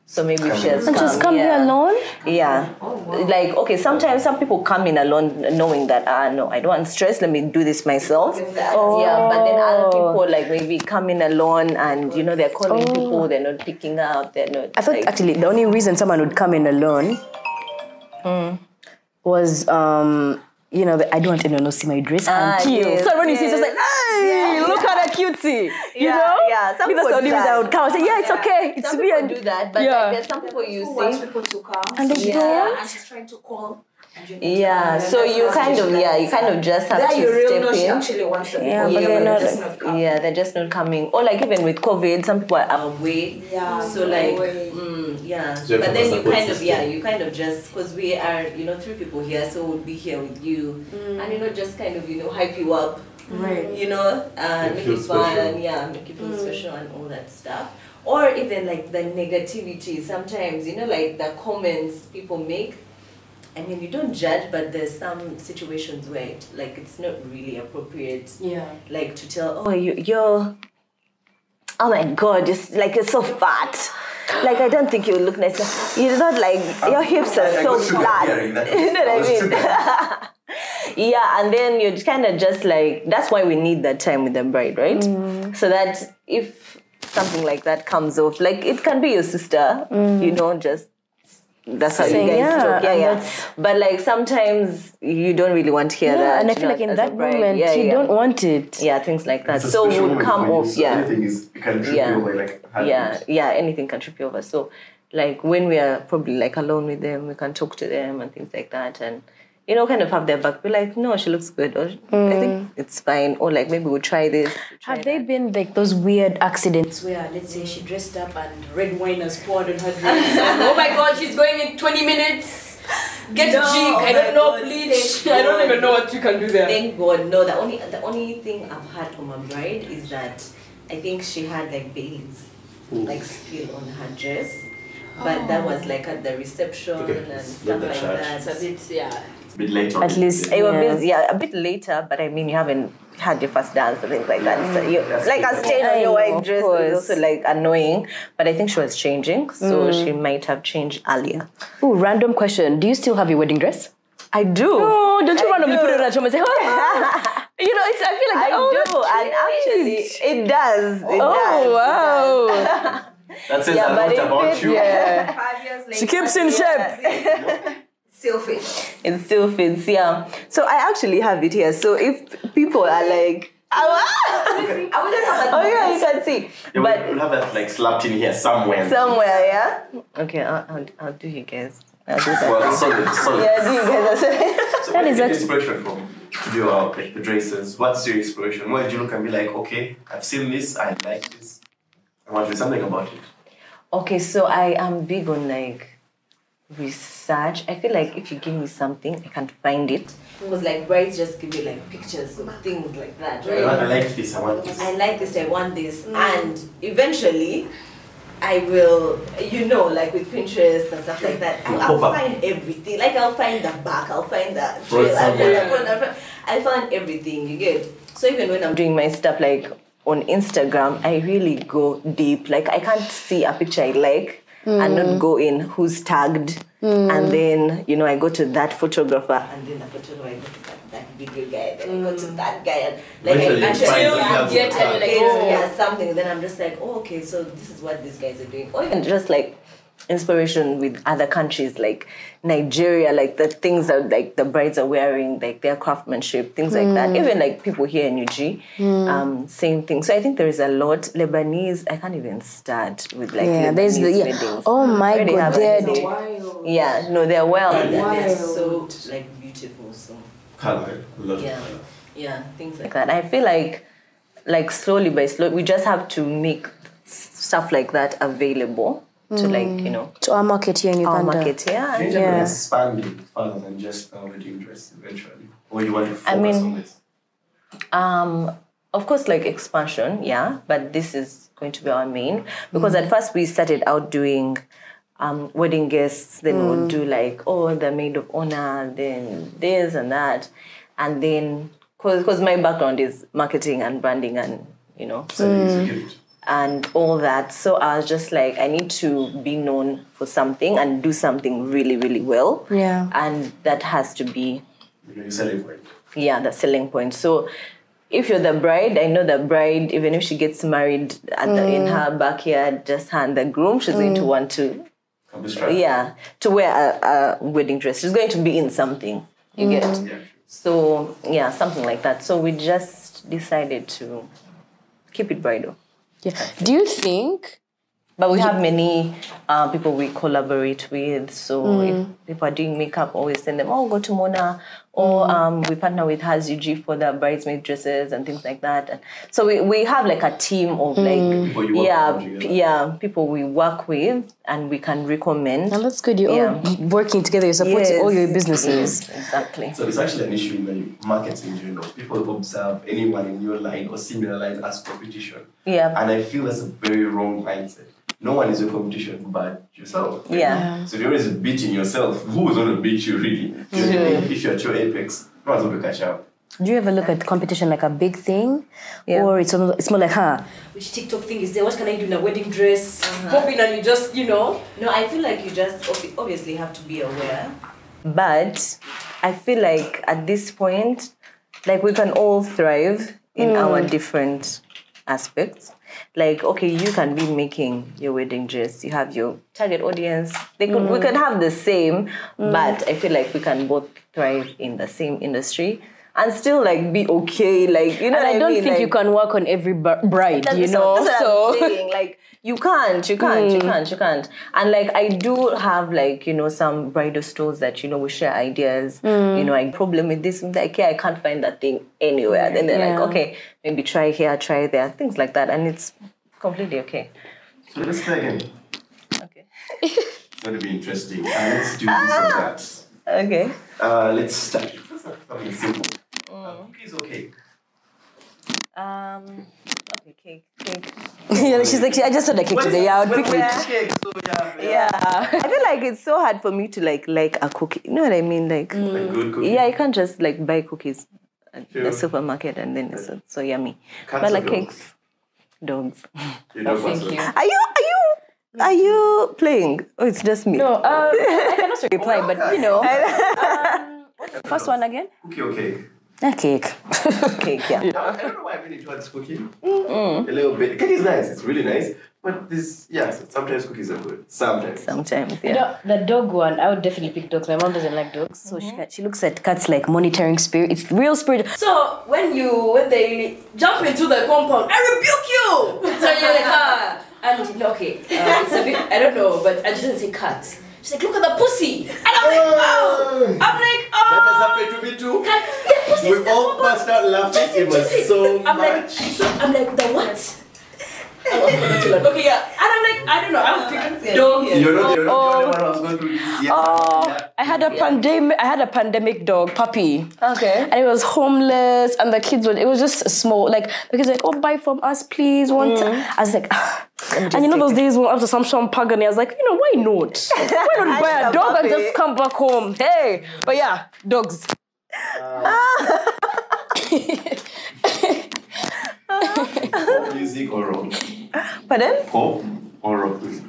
So maybe if she has And just come here yeah. alone? Yeah. Like, okay, sometimes some people come in alone knowing that, ah, no, I don't want stress, let me do this myself. Yeah, but then other people, like, maybe come in alone and, you know, they're calling people, they're not picking up, they're not. I thought like, actually the only reason someone would come in alone was um you know the, I don't want anyone to see my dress Ah, until yes, so when you see it's just like hey look at that cutie you Yeah, know yeah, some Maybe that's the people only do reason I would come and say yeah it's okay it's some me people do that, but Yeah. like, there's some people you wants see. people to come. And they so- don't? And she's trying to call. And Yeah, so you kind of, yeah, you kind of just have That to you really know step she in. actually wants the Yeah, people but here, they're not- just not. Yeah, they're just not coming. Or like even with COVID, some people are away. Yeah, So like, mm, yeah. So but then you support kind of, yeah, you kind of just because we are, you know, three people here, so we'll be here with you, and you know, just kind of, you know, hype you up. Right. You know, uh, Make make it fun, special. yeah, make you feel special and all that stuff. Or even like the negativity. Sometimes, you know, like the comments people make. I mean, you don't judge, but there's some situations where it, like it's not really appropriate Yeah. like to tell oh you you're oh my god you're like you're so fat. Like I don't think you look nice. You're not like your hips are I- I so got flat. you know what was I mean? yeah and then you're kind of just like that's why we need that time with the bride right? Mm. So that if something like that comes off like it can be your sister you mm. know just that's how you guys yeah, talk. Yeah and yeah. but like sometimes you don't really want to hear yeah, that and I feel like in that bride. moment Yeah, you yeah. don't want it. Yeah things like that. So it would come off so yeah. Anything is, it can trip Yeah. you over like yeah yeah anything can trip you over. So like when we are probably like alone with them we can talk to them and things like that and you know kind of have their back be like no she looks good or i think mm. it's fine or like maybe we'll try this we'll try have they been like those weird accidents where let's say she dressed up and red wine has poured on her dress and oh my god she's going in 20 minutes get No, jig I oh don't know God, bleach I don't even know what you can do there Thank God. No, the only the only thing I've had from a bride is that I think she had like Bailey's like spill on her dress. But that oh. was like at the reception Okay, and it's stuff not that like sharp. that. it's a bit yeah It's a bit later. At least- It was Yeah. busy, yeah, a bit later, but I mean, you haven't had your first dance and things like that. So you, That's like a stain on your know, white dress course. is also like annoying. But I think she was changing, so mm. she might have changed earlier. oh random question do you still have your wedding dress I do. oh don't you I randomly do. put it on a and say oh you know it's I feel like I oh, do, and actually, it does. It oh does. wow That says Yeah, a lot it about fits, you. yeah Five years later. she keeps in shape Still fits. It still fits, yeah. So I actually have it here. So if people are like, I would have like, oh, yeah, you can see. Yeah, But we'll, we'll have that like slapped in here somewhere. somewhere, yeah. Okay, I'll, I'll, I'll do you guys. I'll do that. Well, solid, solid. Yeah, do you guys. So That where is did you get inspiration from to do our like the dresses? What's your inspiration? Where did you look and be like, okay, I've seen this, I like this, I want to do something about it. Okay, so I am big on like research. I feel like if you give me something, I can't find it. Because like brides just give you like pictures of things like that, right? I like this, I want this. I like this, I want this, mm. and eventually I will, you know, like with Pinterest and stuff like that, I'll, I'll find everything. Like I'll find the back, I'll find the Front trail, I'll find the front, I'll find, I'll find everything, you get. So even when I'm doing my stuff like on Instagram, I really go deep. Like I can't see a picture I like and not hmm. go in who's tagged. And hmm. then, you know, I go to that photographer and then the photographer I go to that, that video guy, then I go to hmm. that guy and like Eventually I you find actually what you have get to and like tag. oh. yeah, something. Then I'm just like, oh okay, so this is what these guys are doing. Oh, or even just like inspiration with other countries like Nigeria, like the things that like the brides are wearing, like their craftsmanship, things like that. Even like people here in UG, um, same thing. So I think there is a lot. Lebanese, I can't even start with like Yeah, Lebanese there's the yeah. weddings. Oh my Where god, they're like- Wild. Yeah, no, they're well. Wild. They're so like beautiful. So Color. A lot of yeah, color. yeah, things like that. I feel like, like slowly by slowly, we just have to make stuff like that available to like you know to our market here in our Uganda. market. Yeah, You need Yeah. to expand it further than just a wedding dress eventually. Or you want to focus I mean- on this. Um, of course, like expansion, yeah, but this is going to be our main because at first we started out doing um, wedding guests, then we'll do like, oh, the maid of honor, then this and that. And then, because my background is marketing and branding and, you know, So execute. And all that. So I was just like, I need to be known for something and do something really, really well. Yeah. And that has to be You know, you yeah the selling point so if you're the bride i know the bride even if she gets married at the, in mm. her backyard just her and the groom she's going to mm. want to Can be strapped. yeah to wear a, a wedding dress she's going to be in something you get mm. Yeah. so yeah something like that so we just decided to keep it bridal Yeah. Do you think? but we have many uh, people we collaborate with. So if people are doing makeup, always send them, oh, go to Mona. Or um, we partner with Has UG for the bridesmaid dresses and things like that. And so we, we have like a team of like, People yeah, p- yeah, people we work with and we can recommend. And that's good. You're Yeah. all working together. You're supporting all your businesses. Yes, exactly. So it's actually an issue in the market in general. People observe anyone in your line or similar lines as competition. Yeah. And I feel that's a very wrong mindset. No one is a competition but yourself. Yeah. So if you're always beating yourself, who is going to beat you really? If you're at your apex, no one's going to catch up. Do you ever look at competition like a big thing, Yeah. or it's almost, it's more like, huh? Which TikTok thing is there? What can I do in a wedding dress? Uh-huh. Pop in and you just, you know. No, I feel like you just obviously have to be aware. But I feel like at this point, like we can all thrive in hmm. our different aspects. Like, okay, you can be making your wedding dress, you have your target audience. They could we mm. could have the same, mm. but I feel like we can both thrive in the same industry and still like be okay. Like, you know, And what I don't mean? think you can work on every bride, you know. what- that's what so I'm saying. like you can't, you can't, you can't, you can't. And like I do have like you know some bridal stores that you know we share ideas. You know, I problem with this, like yeah, I can't find that thing anywhere. Then they're Yeah. like, okay, maybe try here, try there, things like that, and it's completely okay. So let's try again. Okay. It's going to be interesting. Uh, let's do this or that. Okay. Uh, let's start. Let's start with something simple. Uh, cookies or cake? Um. Okay, cake, cake. yeah, she's like, I just saw the cake today. Yeah, I would pick Well, cake, so yeah. Yeah. I feel like it's so hard for me to like like a cookie. You know what I mean? Like. A good cookie. Yeah, you can't just like buy cookies at Sure. the supermarket and then it's so, so yummy. Cats but like dogs? cakes, dogs. You know what's Thank you. Are you are you are you playing? Oh, it's just me. No, um, I can also reply, but you know. Um, what's the first one again? Cookie or cake? A cake. cake. Yeah. I I don't know why I really towards cookie. A little bit. Cake is nice. It's really nice. But this, yeah, sometimes cookies are good. Sometimes. Sometimes, yeah. The, the dog one, I would definitely pick dogs. My mom doesn't like dogs, so she can, she looks at cats like monitoring spirit. It's real spirit. So when you when they jump into the compound, I rebuke you. So you're like ah, and okay, uh, it's a bit I don't know, but I just didn't say cut. She's like, look at the pussy, and I'm like, oh, I'm like, oh. That has oh. happened to me too. Cut the pussy. We all burst out laughing. It was so I'm like, much. so, I'm like, the what? okay, yeah, and I'm like, I don't know, I would pick dogs. You're not, you're not the only one who's going through this. Yes, Oh, I had a pandemic. I had a pandemic dog puppy. Okay. And it was homeless, and the kids were. It was just small. Like because like, "Oh, buy from us, please." One time, I was like, ah. and you know those days when after some champagne, I was like, you know, why not? Why not buy a need a dog and just come back home? Hey, but yeah, dogs. Pop music or rock? Pardon? Pop or rock music?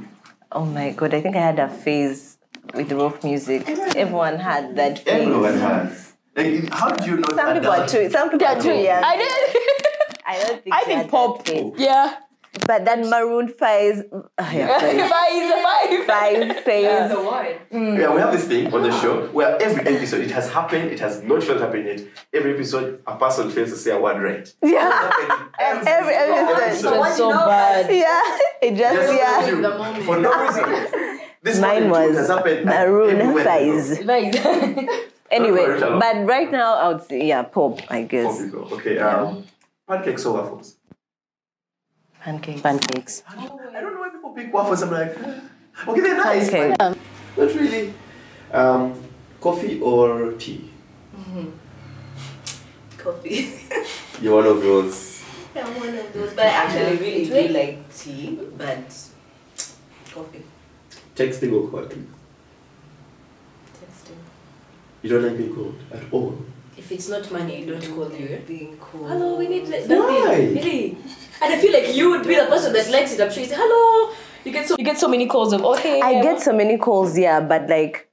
Oh my god, I think I had a phase with rock music. Everyone had that phase. Everyone has. Like, how do you know Some that people are doesn't- too. Some people are too young. I did. I don't think. I they think had that pop. phase. Yeah. But that Maroon Five, uh, yeah, five, Five, five. five phase. The word. Yeah, we have this thing on the show where every episode it has happened, it has not felt happen yet. Every episode, a person fails to say a word right. Yeah, Every, every episode. That's so bad. Yeah, it just Just yeah. you, The moment. for no reason. This Mine was has happened Maroon everywhere Five. Five. Anyway, but right now I would say yeah, pop. I guess people. Okay, um, pancakes or waffles? Pancakes. Pancakes. I don't know why people pick waffles. I'm like, okay, they're nice. Pancakes. but Not really. Um, coffee or tea? Coffee. You're one of those. I'm one of those, but I actually really do like tea, but coffee. Texting or calling? Texting. You don't like being called at all. If it's not money, I don't call you. Being cool. Hello, we need like Why? Really? And I feel like you would be the person that likes it. I'm sure you say, hello. You get so You get so many calls of, okay. I get so many calls, yeah, but like,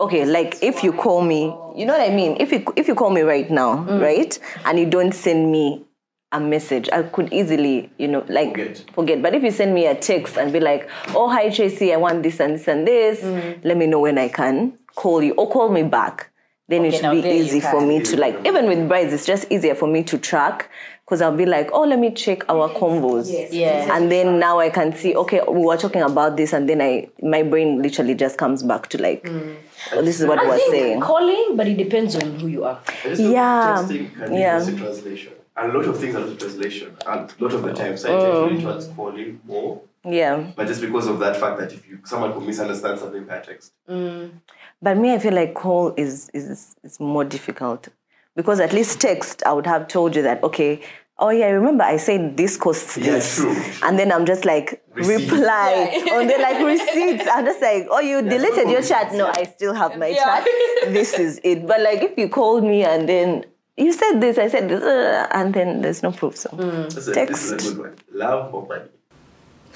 okay, like if you call me, you know what I mean. If you if you call me right now, mm. right, and you don't send me a message, I could easily, you know, like Forget. forget. But if you send me a text and be like, oh hi Tracy, I want this and this and this, mm. let me know when I can call you or call me back. Then it Okay, now should be easy for me to like. Even with brides, it's just easier for me to track because I'll be like, oh, let me check our combos. Yeah. And then now I can see, okay, we were talking about this, and then I my brain literally just comes back to like, mm. oh, this is what we I were think saying. calling, but it depends on who you are. I just Yeah, Texting can yeah. be translation. And a lot of things are lost translation. And a lot of the mm. times I tend to lean mm. towards calling more. Yeah, But just because of that fact that if you someone could misunderstand something by text. but me, I feel like call is is is more difficult because at least text, I would have told you that okay. Oh yeah, I remember I said this costs Yeah, this, true. and then I'm just like Receipts. reply on the like receipts. I'm just like, oh, you deleted your chat. No, I still have my chat. This is it. But like, if you called me and then you said this, I said this, uh, and then there's no proof. So This is, this is Text. a good one. Love or money?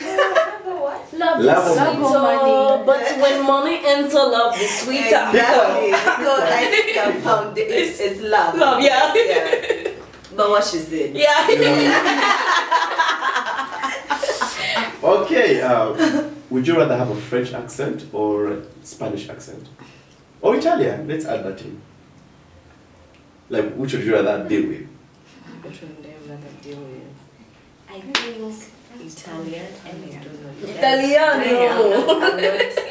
love, Love is or sweet, money? oh, but when money enter love is sweeter. Exactly. so I think I found it. It's, it's love. Love, yeah. Yeah. But what she said. Yeah. Okay, um, would you rather have a French accent or a Spanish accent? Or Italian? Let's add that in. Like, which would you rather deal with? Which one do I rather deal with? I think Italian and I don't know. Italiano. I'm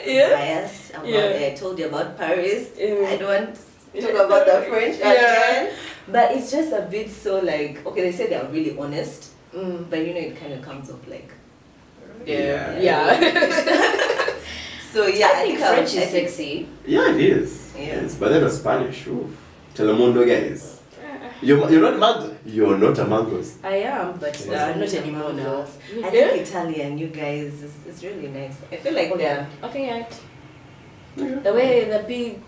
Yeah. biased. about Yeah. I told you about Paris. Yeah. I don't want to talk about the French Yeah. again. But it's just a bit so like okay, they say they are really honest, Mm. but you know it kind of comes off like. Yeah. Yeah. So yeah, I think I'll- French is think- sexy. Yeah, it is. Yeah. It is. But then a Spanish, oof. Telemundo guys. You're, you're not mango. You're not a mangoes. I am, but uh, Yeah. not anymore now. I think Italian, you guys, is, is really nice. I feel like they're Okay, yeah. The way the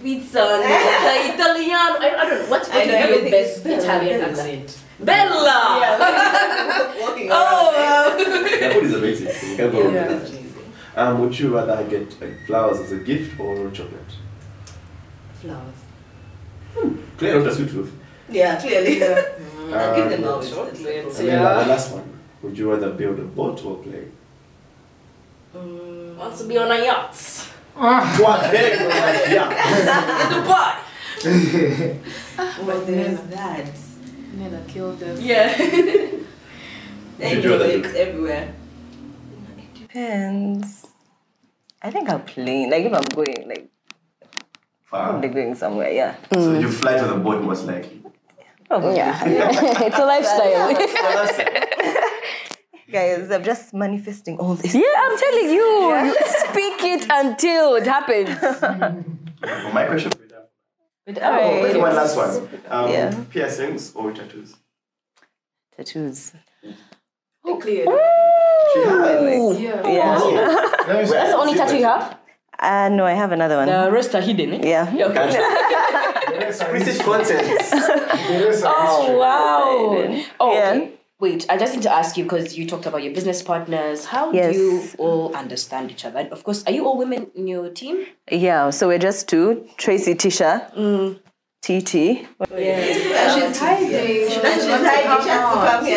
pizza and the, the Italian, I, I don't know, what's I what know, would be your best is Italian Bella. accent? Bella! walking Oh, around. Their food is amazing. You can't go wrong Yeah. with that. Um, would you rather get like, flowers as a gift or chocolate? Flowers. Clear not a sweet tooth. Yeah, clearly. I'll give them Um, out. Chocolate. And then Yeah. the last one. Would you rather build a boat or play? Mm, Wants to be on a yacht. Ah. What? Hey, yeah. In Dubai. But there's that. Nella killed them. Yeah. Would you rather Anyway, it's everywhere. It depends. I think I'll plane. Like if I'm going, like Far. probably going somewhere. Yeah. So mm. you fly to the boat most likely. Probably. Yeah. it's a lifestyle. Guys, I'm just manifesting all this. Yeah, I'm telling you. you Speak it until it happens. For my question for you. But, Oh, wait, one last one. Um, Yeah. Piercings or tattoos? Tattoos. Clear. She has. Yeah. Yeah. That's the only tattoo you have? Uh, no, I have another one. The rest are hidden. Eh? Yeah. Explicit content. Oh wow. Oh, Yeah. okay. Wait, I just need to ask you because you talked about your business partners. How Yes. do you all understand each other? And of course, are you all women in your team? Yeah, so we're just two Tracy, Tisha, mm. TT. She's hiding. She doesn't want to come out. Are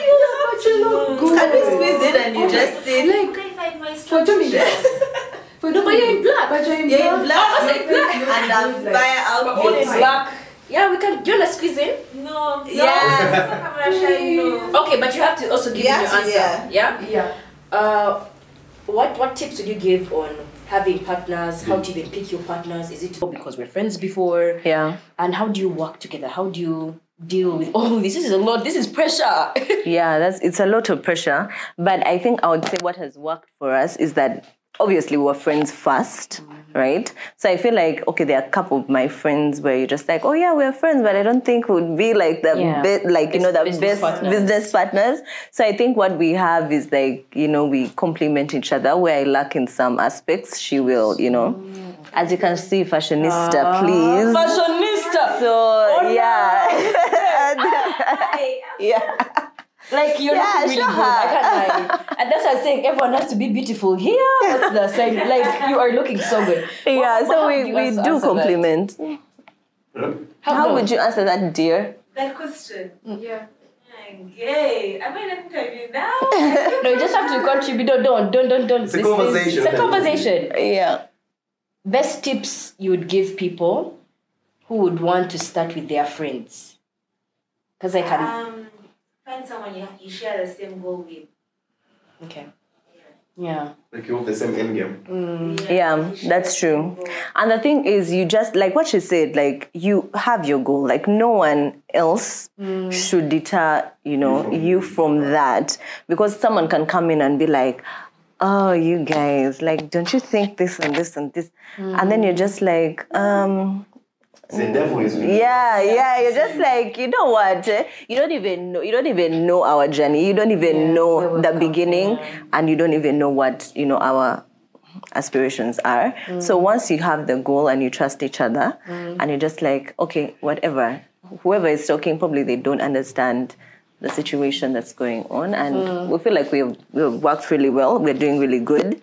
you have to look good? Can we squeeze it and you oh just sit? For two minutes. For No, but you're in black. But you're in You're in black. black. Oh, like black. And a fire all outfit. in black. Yeah, we can. Do you want to squeeze in? No. Yes. Okay, but you have to also give me your answer. yeah. Yeah. Yeah. Uh, what what tips would you give on having partners? How to even pick your partners? Is it because we're friends before? Yeah. And how do you work together? How do you deal with all this? This is a lot. This is pressure. Yeah, that's it's a lot of pressure. But I think I would say what has worked for us is that obviously we were friends 1st right? So I feel like okay, there are a couple of my friends where you're just like, oh yeah, we're friends, but I don't think would be like the Yeah. best, like you know, the business best partners. business partners. So I think what we have is like you know we complement each other. Where I lack in some aspects, she will, you know. Mm. As you can see, fashionista, ah. please. Fashionista. So oh, yeah, yeah. Like you're Yeah, looking really sure. good. I can't lie. And that's why I'm saying everyone has to be beautiful here. What's the saying? Like you are looking so good. Yeah, What- so how we, we do answer that? compliment. How no. would you answer that, dear? That question. Yeah. I'm gay. Am I not interviewing now? No, you just have to contribute. Don't, don't, don't, don't, don't. It's a This is- conversation. It's a conversation. Yeah. Best tips you would give people who would want to start with their friends. Because I can. um, find someone you, you share the same goal with. Okay. Yeah. Like you have the same end game. Mm. Yeah, you that's true. And the thing is, you just, like what she said, like you have your goal. Like no one else mm. should deter, you know, you from that. Because someone can come in and be like, oh, you guys, like, don't you think this and this and this? Mm. And then you're just like, um, The devil is with you. Yeah, yeah. You're just like, you know what? eh, You don't even know. You don't even know our journey. You don't even know the beginning, and you don't even know what you know our aspirations are. So once you have the goal and you trust each other, and you're just like, okay, whatever. Whoever is talking, probably they don't understand the situation that's going on, and we feel like we've, we've worked really well. We're doing really good,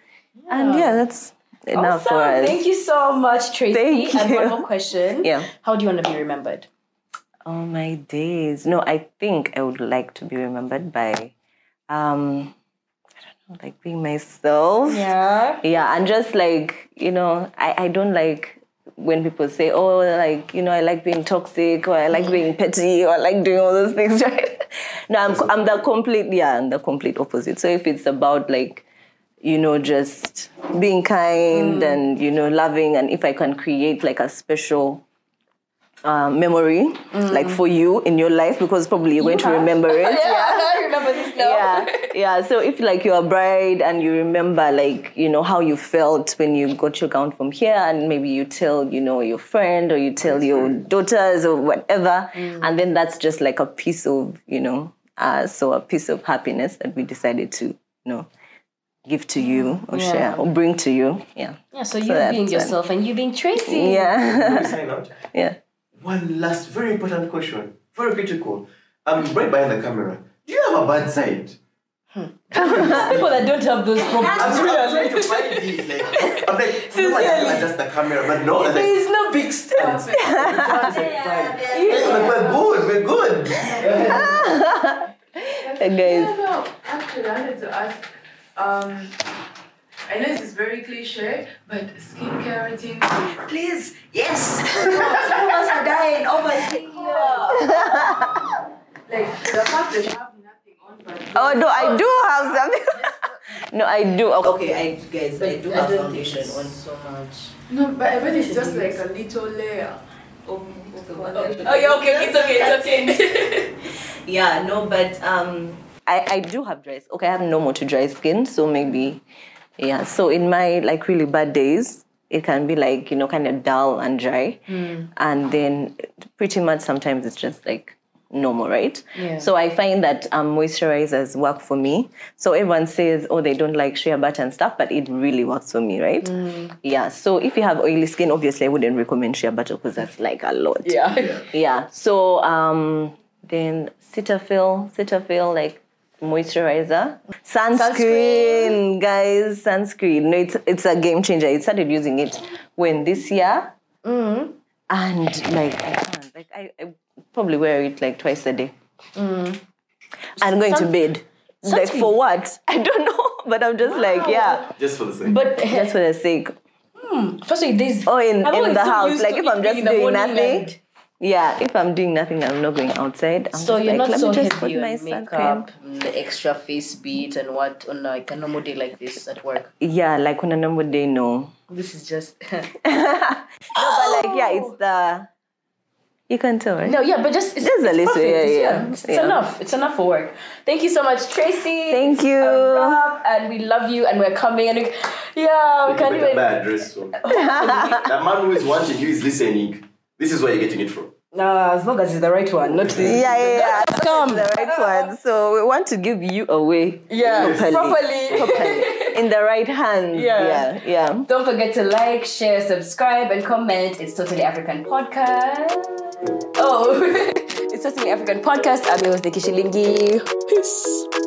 and yeah, that's enough for Awesome. us. Thank you so much, Tracy. Thank And one more question. Yeah. How do you want to be remembered? Oh my days. No, I think I would like to be remembered by um I don't know, like being myself. Yeah. Yeah, and just like, you know, I, I don't like when people say, Oh, like, you know, I like being toxic or I like being petty or I like doing all those things, right? no, I'm I'm the complete yeah, I'm the complete opposite. So if it's about like you know, just being kind and, you know, loving. And if I can create like a special um, memory, like for you in your life, because probably you're going to remember it. Yeah, I remember this now. yeah yeah so if like you're a bride and you remember like you know how you felt when you got your gown from here and maybe you tell you know your friend or you tell your daughters or whatever and then that's just like a piece of you know uh, so a piece of happiness that we decided to you know give to you or share or bring to you yeah Yeah, so you that's being it. yourself and you being Tracy. yeah We sign out. yeah One last very important question, very critical. I'm right behind the camera. Do you have a bad side? Hmm. People that don't have those problems. I'm trying, I'm to find it. Like, I'm like, no, I have adjust the camera, but no, I was like, There's no big stuff. hey, like, we're good, we're good. guys No, actually, I wanted to ask. Um, I know this is very cliche, but skincare routine. Please, yes. Some of us are dying over here. Like the fact that you have nothing on, but oh no i do have something no i do Okay, I guys, I do have foundation on so much. no, but I bet it's just like a little layer. Of, of foundation. Oh yeah, okay, it's okay, it's okay. yeah, no, but um, I, I do have dry skin. Okay, I have normal to dry skin, so maybe, yeah. So in my like really bad days, it can be like you know kind of dull and dry, and then pretty much sometimes it's just like normal, right? Yeah. So I find that um, moisturizers work for me. So everyone says, oh, they don't like shea butter and stuff, but it really works for me, right? Mm. Yeah. So if you have oily skin, obviously I wouldn't recommend shea butter because that's like a lot. Yeah. Yeah. So um, then Cetaphil, Cetaphil, like moisturizer, sunscreen, guys, sunscreen. No, it's it's a game changer. I started using it when this year, Mm-hmm. and like I can't, like I, I probably wear it like twice a day. And going to Sun- bed. Like for what? I don't know, but I'm just like yeah, Just for the sake. But just for the sake. firstly, there's Oh, in, I've in always the house. Like if I'm just being in the doing morning nothing. And- Yeah, if I'm doing nothing, I'm not going outside. I'm So just you're like, not so just put heavy my on makeup, the extra face beat and what on like a normal day like this at work. Yeah, like on a normal day, no. This is just No, but like yeah, it's the you can tell, right? no, yeah, but just it's, Just a little, perfect. yeah, yeah, it's, yeah. enough. It's enough for work. Thank you so much, Tracy. Thank you. a wrap, and we love you, and we're coming, and we, yeah, we You can't better even. buy a dress so. the man who is watching you is listening. This is where you're getting it from. No, as long as it's the right one, not this. Yeah, yeah, yeah. Just come. the right one. So we want to give you away. Yeah, properly. properly. properly. In the right hands. Yeah. Yeah, yeah. Don't forget to like, share, subscribe, and comment. It's Totally African Podcast. Oh, it's Totally African Podcast. I'm your host, Nikki Shillingi. Peace.